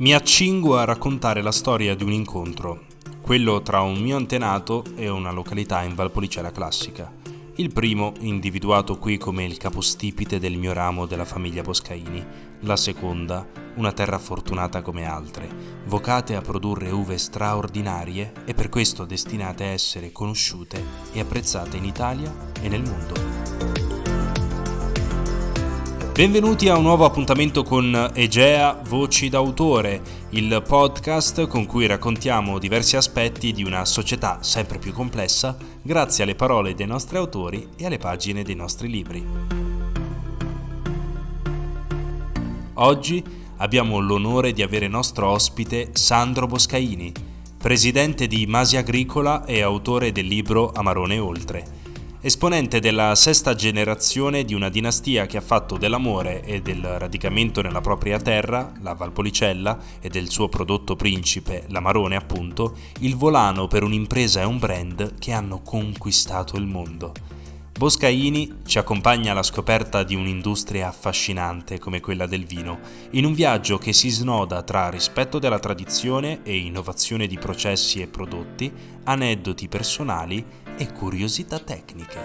Mi accingo a raccontare la storia di un incontro, quello tra un mio antenato e una località in Valpolicella classica. Il primo individuato qui come il capostipite del mio ramo della famiglia Boscaini, la seconda una terra fortunata come altre, vocate a produrre uve straordinarie e per questo destinate a essere conosciute e apprezzate in Italia e nel mondo. Benvenuti a un nuovo appuntamento con Egea Voci d'autore, il podcast con cui raccontiamo diversi aspetti di una società sempre più complessa grazie alle parole dei nostri autori e alle pagine dei nostri libri. Oggi abbiamo l'onore di avere nostro ospite Sandro Boscaini, presidente di Masi Agricola e autore del libro Amarone Oltre esponente della sesta generazione di una dinastia che ha fatto dell'amore e del radicamento nella propria terra, la Valpolicella, e del suo prodotto principe, l'Amarone appunto, il volano per un'impresa e un brand che hanno conquistato il mondo. Boscaini ci accompagna alla scoperta di un'industria affascinante come quella del vino, in un viaggio che si snoda tra rispetto della tradizione e innovazione di processi e prodotti, aneddoti personali e curiosità tecniche.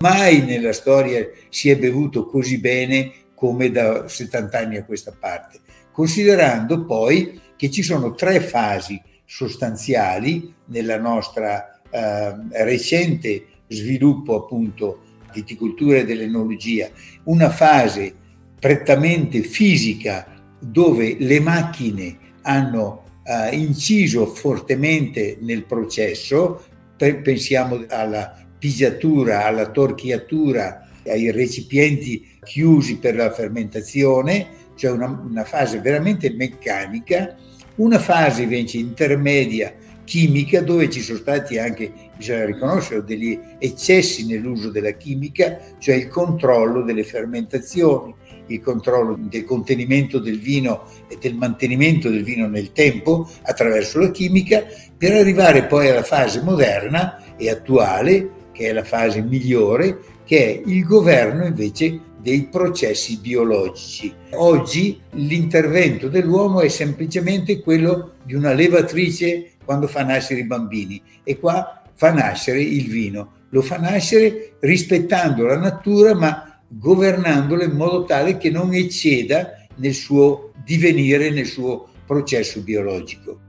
Mai nella storia si è bevuto così bene come da 70 anni a questa parte, considerando poi che ci sono tre fasi sostanziali nella nostra eh, recente sviluppo appunto viticoltura ed enologia, una fase prettamente fisica dove le macchine hanno eh, inciso fortemente nel processo, per, pensiamo alla pigiatura, alla torchiatura, ai recipienti chiusi per la fermentazione, cioè una, una fase veramente meccanica, una fase invece intermedia chimica dove ci sono stati anche, bisogna riconoscere, degli eccessi nell'uso della chimica, cioè il controllo delle fermentazioni, il controllo del contenimento del vino e del mantenimento del vino nel tempo attraverso la chimica, per arrivare poi alla fase moderna e attuale, che è la fase migliore, che è il governo invece dei processi biologici. Oggi l'intervento dell'uomo è semplicemente quello di una levatrice quando fa nascere i bambini e qua fa nascere il vino. Lo fa nascere rispettando la natura ma governandolo in modo tale che non ecceda nel suo divenire, nel suo processo biologico.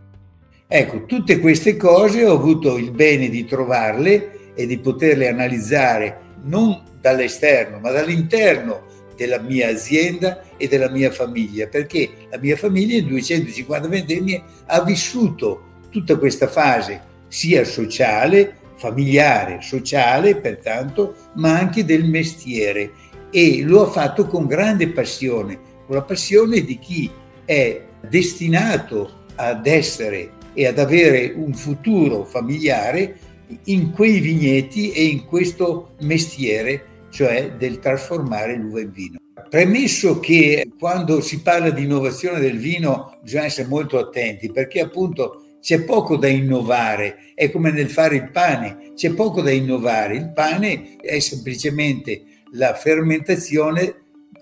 Ecco, tutte queste cose ho avuto il bene di trovarle e di poterle analizzare non dall'esterno, ma dall'interno della mia azienda e della mia famiglia, perché la mia famiglia in 250 ventenni ha vissuto tutta questa fase sia sociale, familiare, sociale pertanto, ma anche del mestiere e lo ha fatto con grande passione, con la passione di chi è destinato ad essere e ad avere un futuro familiare in quei vigneti e in questo mestiere, cioè del trasformare l'uva in vino. Premesso che quando si parla di innovazione del vino bisogna essere molto attenti perché appunto c'è poco da innovare, è come nel fare il pane, c'è poco da innovare, il pane è semplicemente la fermentazione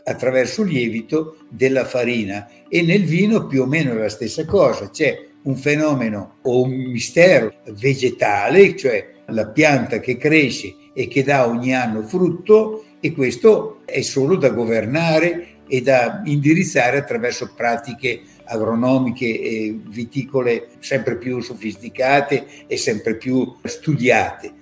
attraverso lievito della farina e nel vino più o meno è la stessa cosa, c'è un fenomeno o un mistero vegetale, cioè la pianta che cresce e che dà ogni anno frutto e questo è solo da governare e da indirizzare attraverso pratiche agronomiche e viticole sempre più sofisticate e sempre più studiate.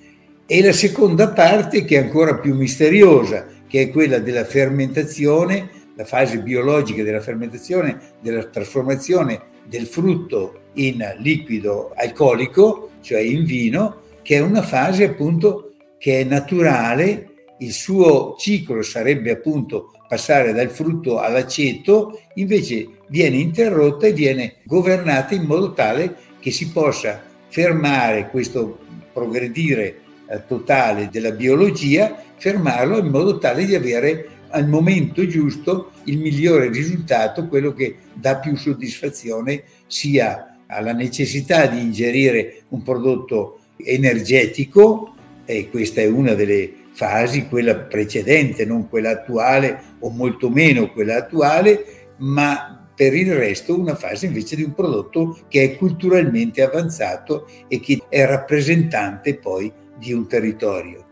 E la seconda parte che è ancora più misteriosa, che è quella della fermentazione, la fase biologica della fermentazione, della trasformazione del frutto in liquido alcolico, cioè in vino, che è una fase appunto che è naturale, il suo ciclo sarebbe appunto passare dal frutto all'aceto, invece viene interrotta e viene governata in modo tale che si possa fermare questo progredire totale della biologia, fermarlo in modo tale di avere al momento giusto il migliore risultato, quello che dà più soddisfazione sia alla necessità di ingerire un prodotto energetico, e questa è una delle fasi, quella precedente, non quella attuale o molto meno quella attuale, ma per il resto una fase invece di un prodotto che è culturalmente avanzato e che è rappresentante poi di un territorio.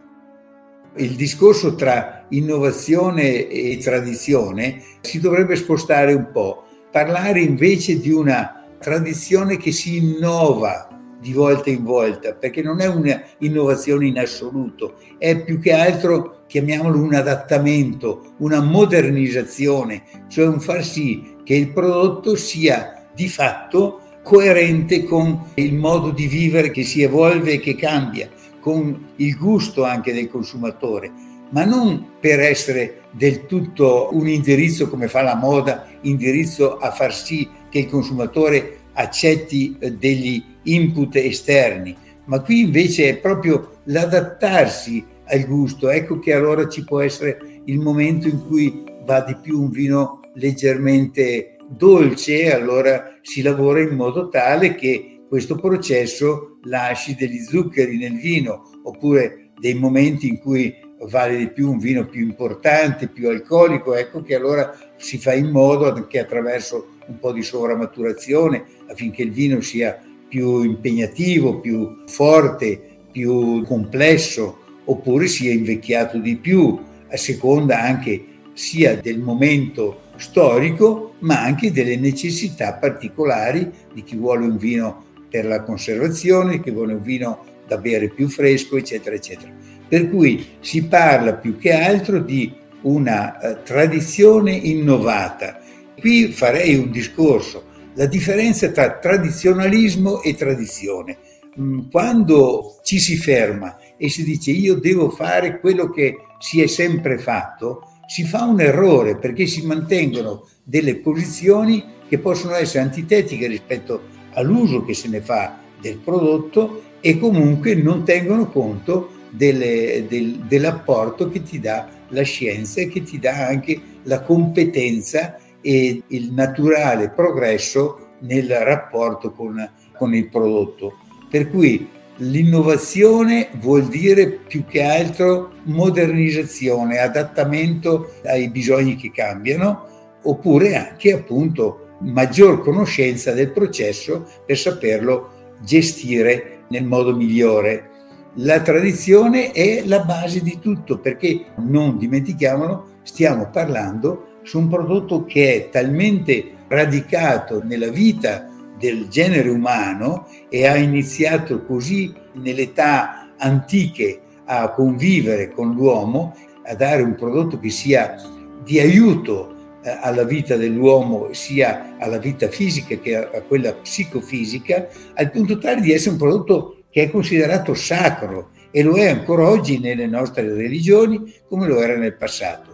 Il discorso tra innovazione e tradizione si dovrebbe spostare un po', parlare invece di una tradizione che si innova di volta in volta, perché non è un'innovazione in assoluto, è più che altro, chiamiamolo un adattamento, una modernizzazione, cioè un far sì che il prodotto sia di fatto coerente con il modo di vivere che si evolve e che cambia, con il gusto anche del consumatore, ma non per essere del tutto un indirizzo come fa la moda, indirizzo a far sì che il consumatore accetti eh, degli input esterni, ma qui invece è proprio l'adattarsi al gusto. Ecco che allora ci può essere il momento in cui va di più un vino leggermente dolce, allora si lavora in modo tale che questo processo lasci degli zuccheri nel vino, oppure dei momenti in cui vale di più un vino più importante, più alcolico, ecco che allora si fa in modo che attraverso un po' di sovramaturazione affinché il vino sia più impegnativo, più forte, più complesso, oppure sia invecchiato di più, a seconda anche sia del momento storico, ma anche delle necessità particolari di chi vuole un vino per la conservazione, chi vuole un vino da bere più fresco, eccetera, eccetera. Per cui si parla più che altro di una uh, tradizione innovata. Qui farei un discorso la differenza tra tradizionalismo e tradizione. Mm, quando ci si ferma e si dice io devo fare quello che si è sempre fatto, si fa un errore perché si mantengono delle posizioni che possono essere antitetiche rispetto all'uso che se ne fa del prodotto e comunque non tengono conto delle, del, dell'apporto che ti dà la scienza e che ti dà anche la competenza e il naturale progresso nel rapporto con, con il prodotto. Per cui l'innovazione vuol dire più che altro modernizzazione, adattamento ai bisogni che cambiano, oppure anche appunto maggior conoscenza del processo per saperlo gestire nel modo migliore. La tradizione è la base di tutto perché non dimentichiamolo, stiamo parlando su un prodotto che è talmente radicato nella vita del genere umano e ha iniziato così nelle età antiche a convivere con l'uomo, a dare un prodotto che sia di aiuto alla vita dell'uomo, sia alla vita fisica che a quella psicofisica, al punto tale di essere un prodotto che è considerato sacro e lo è ancora oggi nelle nostre religioni come lo era nel passato.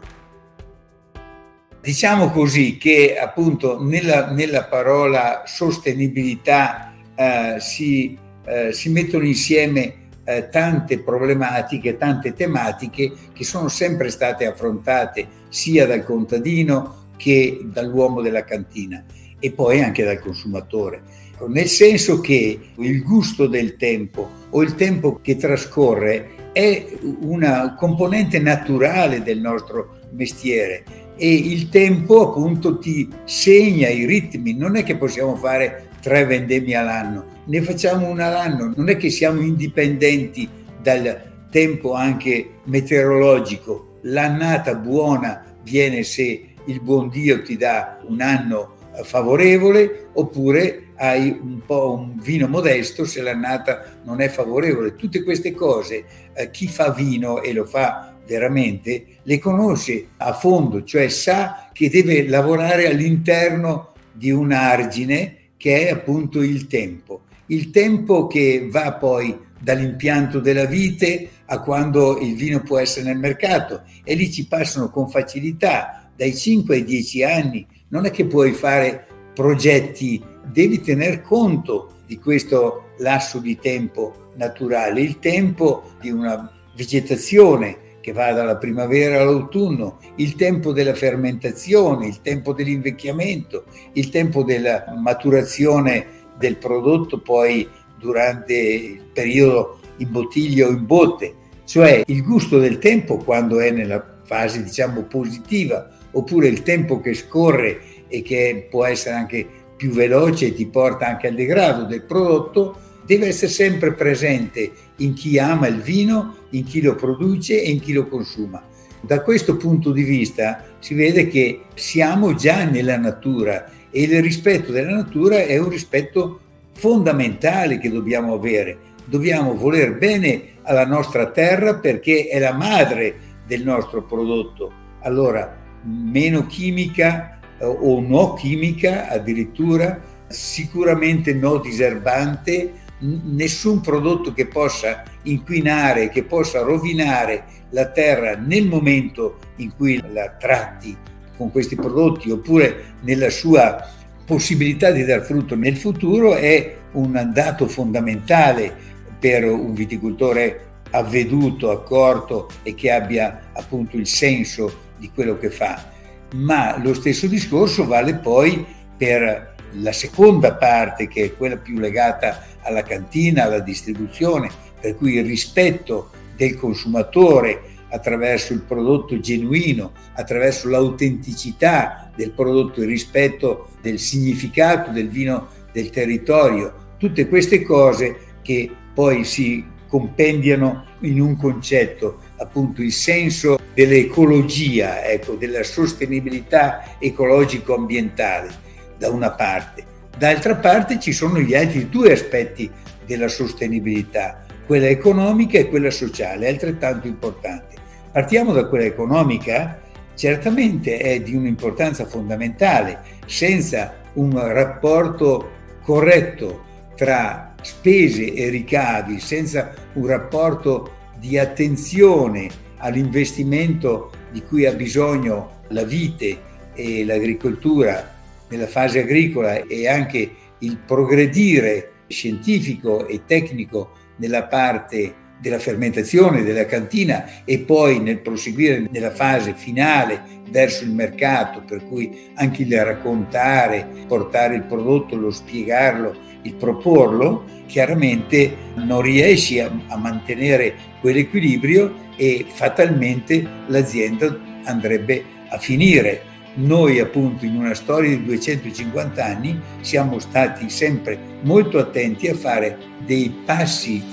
Diciamo così che appunto nella, nella parola sostenibilità eh, si, eh, si, mettono insieme eh, tante problematiche, tante tematiche che sono sempre state affrontate sia dal contadino che dall'uomo della cantina e poi anche dal consumatore. Nel senso che il gusto del tempo o il tempo che trascorre è una componente naturale del nostro mestiere e il tempo appunto ti segna i ritmi, non è che possiamo fare tre vendemmie all'anno, ne facciamo una all'anno, non è che siamo indipendenti dal tempo anche meteorologico, l'annata buona viene se il buon Dio ti dà un anno favorevole oppure hai un po' un vino modesto se l'annata non è favorevole. Tutte queste cose eh, chi fa vino e lo fa veramente le conosce a fondo, cioè sa che deve lavorare all'interno di un argine che è appunto il tempo. Il tempo che va poi dall'impianto della vite a quando il vino può essere nel mercato e lì ci passano con facilità dai 5 ai 10 anni. Non è che puoi fare progetti, devi tener conto di questo lasso di tempo naturale, il tempo di una vegetazione che va dalla primavera all'autunno, il tempo della fermentazione, il tempo dell'invecchiamento, il tempo della maturazione del prodotto poi durante il periodo in bottiglia o in botte. cioè il gusto del tempo quando è nella fase diciamo positiva oppure il tempo che scorre e che può essere anche più veloce e ti porta anche al degrado del prodotto, deve essere sempre presente in chi ama il vino, in chi lo produce e in chi lo consuma. Da questo punto di vista si vede che siamo già nella natura e il rispetto della natura è un rispetto fondamentale che dobbiamo avere. Dobbiamo voler bene alla nostra terra perché è la madre del nostro prodotto. Allora, meno chimica eh, o no chimica addirittura, sicuramente no diserbante, nessun prodotto che possa inquinare, che possa rovinare la terra nel momento in cui la tratti con questi prodotti oppure nella sua possibilità di dar frutto nel futuro è un dato fondamentale per un viticoltore avveduto, accorto e che abbia appunto il senso di quello che fa. Ma lo stesso discorso vale poi per la seconda parte, che è quella più legata alla cantina, alla distribuzione, per cui il rispetto del consumatore attraverso il prodotto genuino, attraverso l'autenticità del prodotto, il rispetto del significato del vino del territorio, tutte queste cose che poi si compendiano in un concetto, appunto il senso dell'ecologia, ecco, della sostenibilità ecologico-ambientale da una parte. D'altra parte ci sono gli altri due aspetti della sostenibilità, quella economica e quella sociale, altrettanto importanti. Partiamo da quella economica, certamente è di un'importanza fondamentale, senza un rapporto corretto tra spese e ricavi, senza un rapporto di attenzione all'investimento di cui ha bisogno la vite e l'agricoltura nella fase agricola e anche il progredire scientifico e tecnico nella parte della fermentazione, della cantina e poi nel proseguire nella fase finale verso il mercato, per cui anche il raccontare, portare il prodotto, lo spiegarlo, il proporlo, chiaramente non riesci a, a mantenere quell'equilibrio e fatalmente l'azienda andrebbe a finire. Noi appunto in una storia di 250 anni siamo stati sempre molto attenti a fare dei passi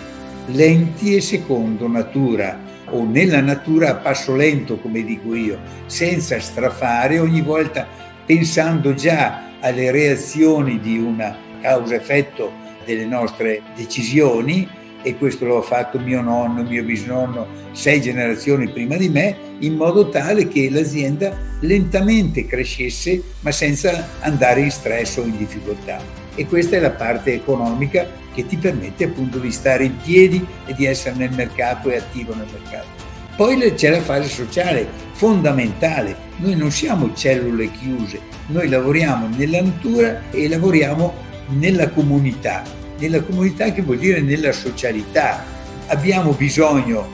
lenti e secondo natura o nella natura a passo lento come dico io, senza strafare ogni volta pensando già alle reazioni di una causa-effetto delle nostre decisioni e questo lo ha fatto mio nonno, mio bisnonno, sei generazioni prima di me, in modo tale che l'azienda lentamente crescesse ma senza andare in stress o in difficoltà. E questa è la parte economica che ti permette appunto di stare in piedi e di essere nel mercato e attivo nel mercato. Poi c'è la fase sociale fondamentale. Noi non siamo cellule chiuse, noi lavoriamo nella natura e lavoriamo nella comunità nella comunità che vuol dire nella socialità. Abbiamo bisogno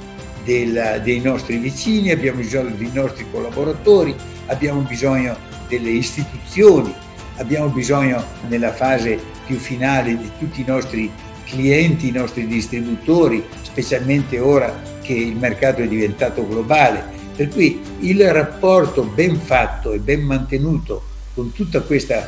del, dei nostri vicini, abbiamo bisogno dei nostri collaboratori, abbiamo bisogno delle istituzioni, abbiamo bisogno nella fase più finale di tutti i nostri clienti, i nostri distributori, specialmente ora che il mercato è diventato globale. Per cui il rapporto ben fatto e ben mantenuto con tutta questa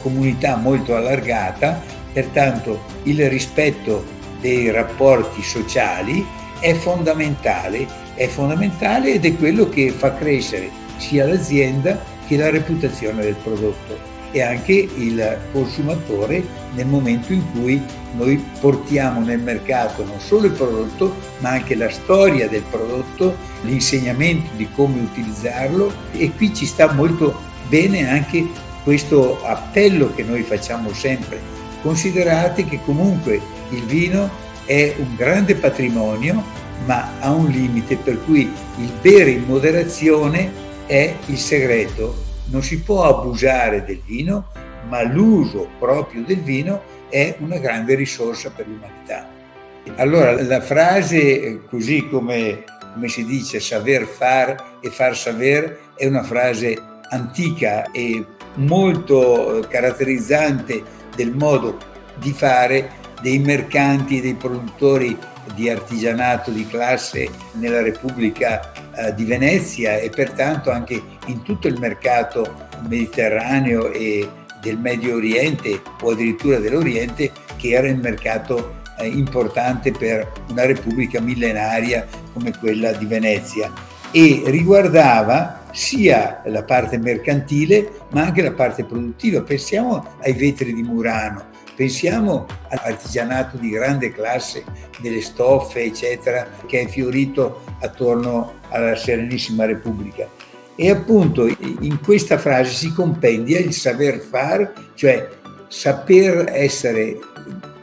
comunità molto allargata Pertanto il rispetto dei rapporti sociali è fondamentale, è fondamentale ed è quello che fa crescere sia l'azienda che la reputazione del prodotto e anche il consumatore nel momento in cui noi portiamo nel mercato non solo il prodotto ma anche la storia del prodotto, l'insegnamento di come utilizzarlo e qui ci sta molto bene anche questo appello che noi facciamo sempre considerate che comunque il vino è un grande patrimonio, ma ha un limite per cui il bere in moderazione è il segreto. Non si può abusare del vino, ma l'uso proprio del vino è una grande risorsa per l'umanità. Allora la frase, così come, come si dice, saver far e far saver, è una frase antica e molto caratterizzante del modo di fare dei mercanti dei produttori di artigianato di classe nella Repubblica eh, di Venezia e pertanto anche in tutto il mercato mediterraneo e del Medio Oriente o addirittura dell'Oriente che era il mercato eh, importante per una repubblica millenaria come quella di Venezia e riguardava sia la parte mercantile ma anche la parte produttiva. Pensiamo ai vetri di Murano, pensiamo all'artigianato di grande classe delle stoffe, eccetera, che è fiorito attorno alla Serenissima Repubblica. E appunto in questa frase si compendia il saper fare, cioè saper essere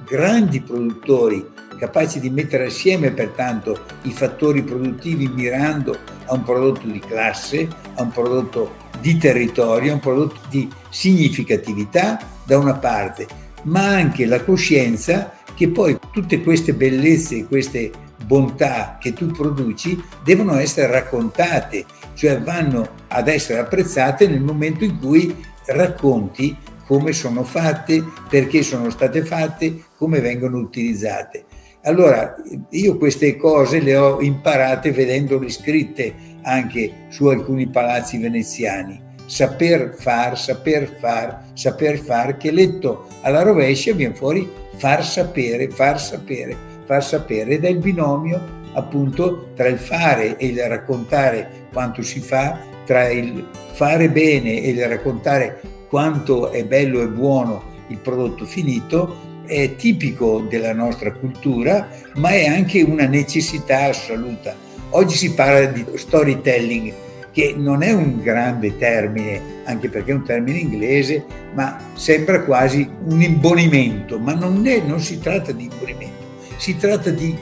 grandi produttori capaci di mettere assieme pertanto i fattori produttivi mirando a un prodotto di classe, a un prodotto di territorio, a un prodotto di significatività da una parte, ma anche la coscienza che poi tutte queste bellezze, queste bontà che tu produci devono essere raccontate, cioè vanno ad essere apprezzate nel momento in cui racconti come sono fatte, perché sono state fatte, come vengono utilizzate. Allora, io queste cose le ho imparate vedendole scritte anche su alcuni palazzi veneziani. Saper far, saper far, saper far, che letto alla rovescia viene fuori far sapere, far sapere, far sapere ed è il binomio appunto tra il fare e il raccontare quanto si fa, tra il fare bene e il raccontare quanto è bello e buono il prodotto finito, è tipico della nostra cultura, ma è anche una necessità assoluta. Oggi si parla di storytelling, che non è un grande termine, anche perché è un termine inglese, ma sembra quasi un imbonimento, ma non, è, non si tratta di imbonimento, si tratta di,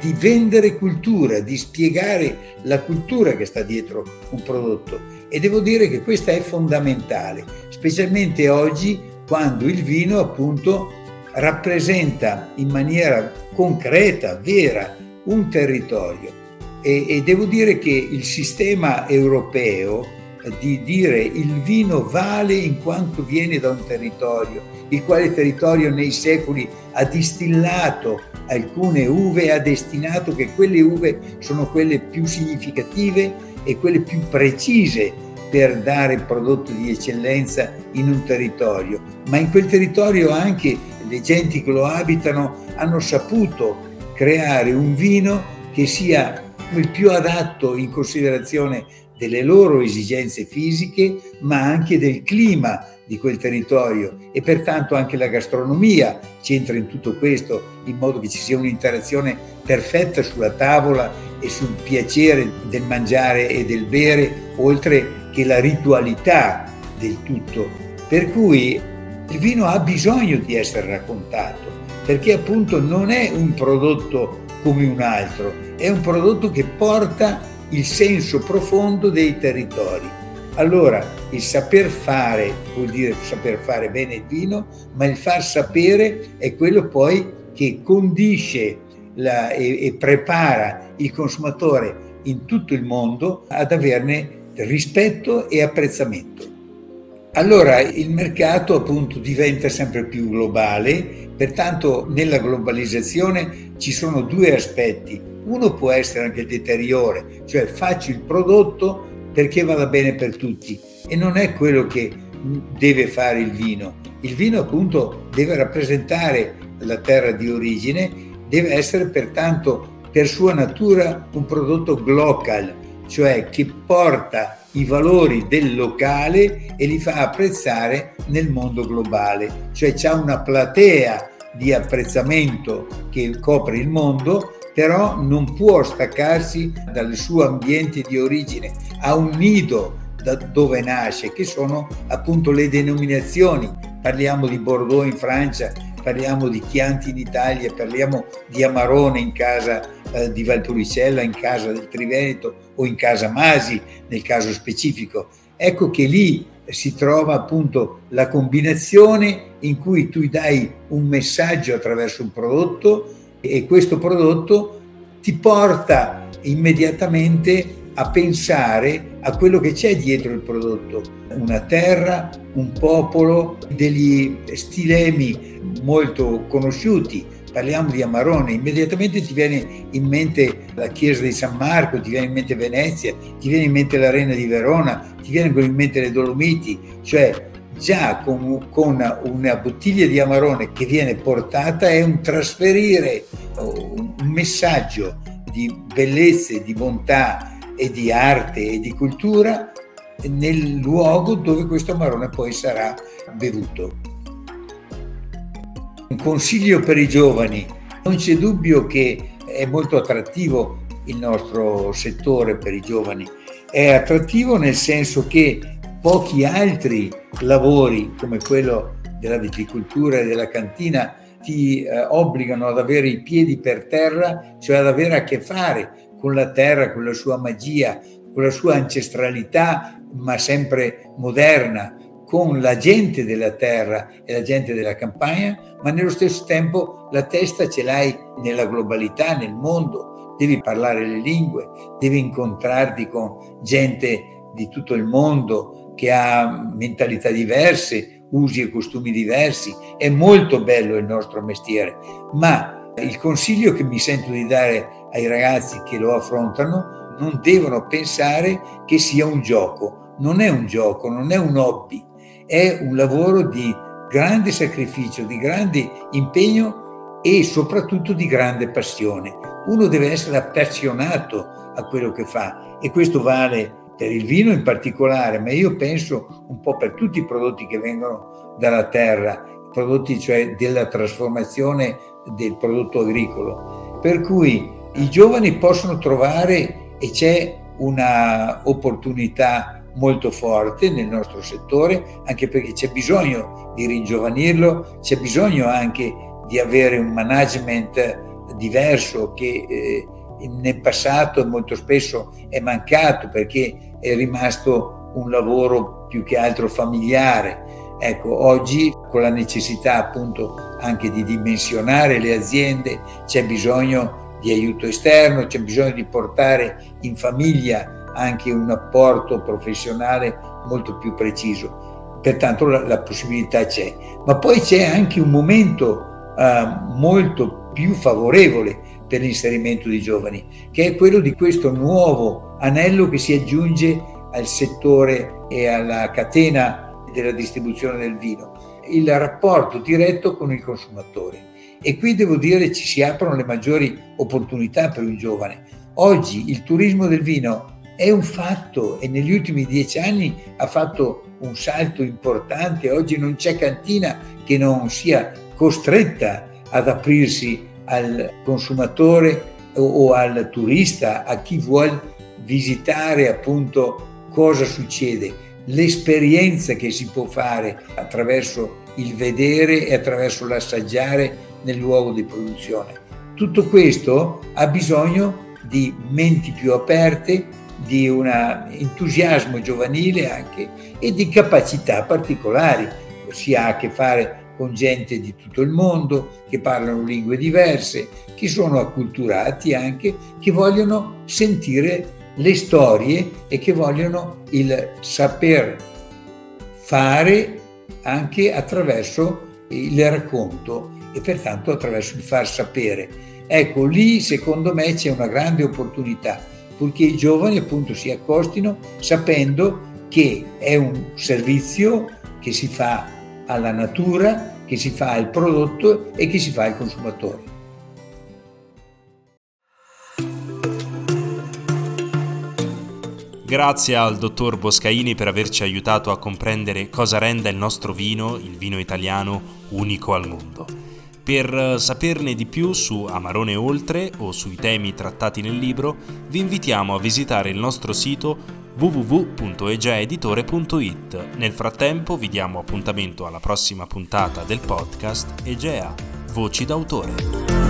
di vendere cultura, di spiegare la cultura che sta dietro un prodotto. E devo dire che questa è fondamentale, specialmente oggi quando il vino appunto rappresenta in maniera concreta, vera, un territorio e, e devo dire che il sistema europeo di dire il vino vale in quanto viene da un territorio, il quale territorio nei secoli ha distillato alcune uve e ha destinato che quelle uve sono quelle più significative e quelle più precise per dare prodotto di eccellenza in un territorio, ma in quel territorio anche le genti che lo abitano hanno saputo creare un vino che sia il più adatto in considerazione delle loro esigenze fisiche, ma anche del clima di quel territorio e pertanto anche la gastronomia c'entra in tutto questo, in modo che ci sia un'interazione perfetta sulla tavola e sul piacere del mangiare e del bere, oltre che la ritualità del tutto. Per cui il vino ha bisogno di essere raccontato, perché appunto non è un prodotto come un altro, è un prodotto che porta il senso profondo dei territori. Allora, il saper fare vuol dire saper fare bene il vino, ma il far sapere è quello poi che condisce la, e, e prepara il consumatore in tutto il mondo ad averne rispetto e apprezzamento. Allora il mercato appunto diventa sempre più globale Pertanto nella globalizzazione ci sono due aspetti. Uno può essere anche il deteriore, cioè faccio il prodotto perché vada bene per tutti e non è quello che deve fare il vino. Il vino appunto deve rappresentare la terra di origine, deve essere pertanto per sua natura un prodotto global, cioè che porta i valori del locale e li fa apprezzare nel mondo globale, cioè c'è una platea di apprezzamento che copre il mondo, però non può staccarsi dal suo ambiente di origine, ha un nido da dove nasce, che sono appunto le denominazioni. Parliamo di Bordeaux in Francia, parliamo di Chianti in Italia, parliamo di Amarone in casa eh, di Valpolicella, in casa del Triveneto o in casa Masi nel caso specifico. Ecco che lì si trova appunto la combinazione in cui tu dai un messaggio attraverso un prodotto e questo prodotto ti porta immediatamente a pensare a quello che c'è dietro il prodotto, una terra, un popolo, degli stilemi molto conosciuti, parliamo di Amarone, immediatamente ti viene in mente la chiesa di San Marco, ti viene in mente Venezia, ti viene in mente l'arena di Verona, ti viene in mente le Dolomiti, cioè già con, con, una bottiglia di Amarone che viene portata è un trasferire un messaggio di bellezza, di bontà e di arte e di cultura nel luogo dove questo Amarone poi sarà bevuto. Un consiglio per i giovani, non c'è dubbio che è molto attrattivo il nostro settore per i giovani, è attrattivo nel senso che pochi altri lavori come quello della viticoltura e della cantina ti eh, obbligano ad avere i piedi per terra, cioè ad avere a che fare con la terra, con la sua magia, con la sua ancestralità, ma sempre moderna, con la gente della terra e la gente della campagna, ma nello stesso tempo la testa ce l'hai nella globalità, nel mondo, devi parlare le lingue, devi incontrarti con gente di tutto il mondo, che ha mentalità diverse, usi e costumi diversi. È molto bello il nostro mestiere, ma il consiglio che mi sento di dare ai ragazzi che lo affrontano, non devono pensare che sia un gioco. Non è un gioco, non è un hobby, è un lavoro di grande sacrificio, di grande impegno e soprattutto di grande passione. Uno deve essere appassionato a quello che fa e questo vale per il vino in particolare, ma io penso un po' per tutti i prodotti che vengono dalla terra, prodotti cioè della trasformazione del prodotto agricolo. Per cui i giovani possono trovare e c'è una opportunità molto forte nel nostro settore, anche perché c'è bisogno di ringiovanirlo, c'è bisogno anche di avere un management diverso che eh, nel passato molto spesso è mancato perché è rimasto un lavoro più che altro familiare. Ecco, oggi con la necessità appunto anche di dimensionare le aziende c'è bisogno di aiuto esterno, c'è bisogno di portare in famiglia anche un apporto professionale molto più preciso. Pertanto la, la possibilità c'è. Ma poi c'è anche un momento eh, molto più favorevole per l'inserimento di giovani, che è quello di questo nuovo anello che si aggiunge al settore e alla catena della distribuzione del vino, il rapporto diretto con il consumatore. E qui devo dire ci si aprono le maggiori opportunità per un giovane. Oggi il turismo del vino è un fatto e negli ultimi dieci anni ha fatto un salto importante. Oggi non c'è cantina che non sia costretta ad aprirsi al consumatore o, al turista, a chi vuole visitare appunto cosa succede, l'esperienza che si può fare attraverso il vedere e attraverso l'assaggiare nel luogo di produzione. Tutto questo ha bisogno di menti più aperte, di un entusiasmo giovanile anche e di capacità particolari. Si ha a che fare con gente di tutto il mondo, che parlano lingue diverse, che sono acculturati anche, che vogliono sentire le storie e che vogliono il saper fare anche attraverso il racconto e pertanto attraverso il far sapere. Ecco, lì secondo me c'è una grande opportunità, purché i giovani appunto si accostino sapendo che è un servizio che si fa alla natura, che si fa al prodotto e che si fa al consumatore. Grazie al dottor Boscaini per averci aiutato a comprendere cosa renda il nostro vino, il vino italiano, unico al mondo. Per saperne di più su Amarone Oltre o sui temi trattati nel libro, vi invitiamo a visitare il nostro sito www.egeaeditore.it. Nel frattempo vi diamo appuntamento alla prossima puntata del podcast Egea, Voci d'autore.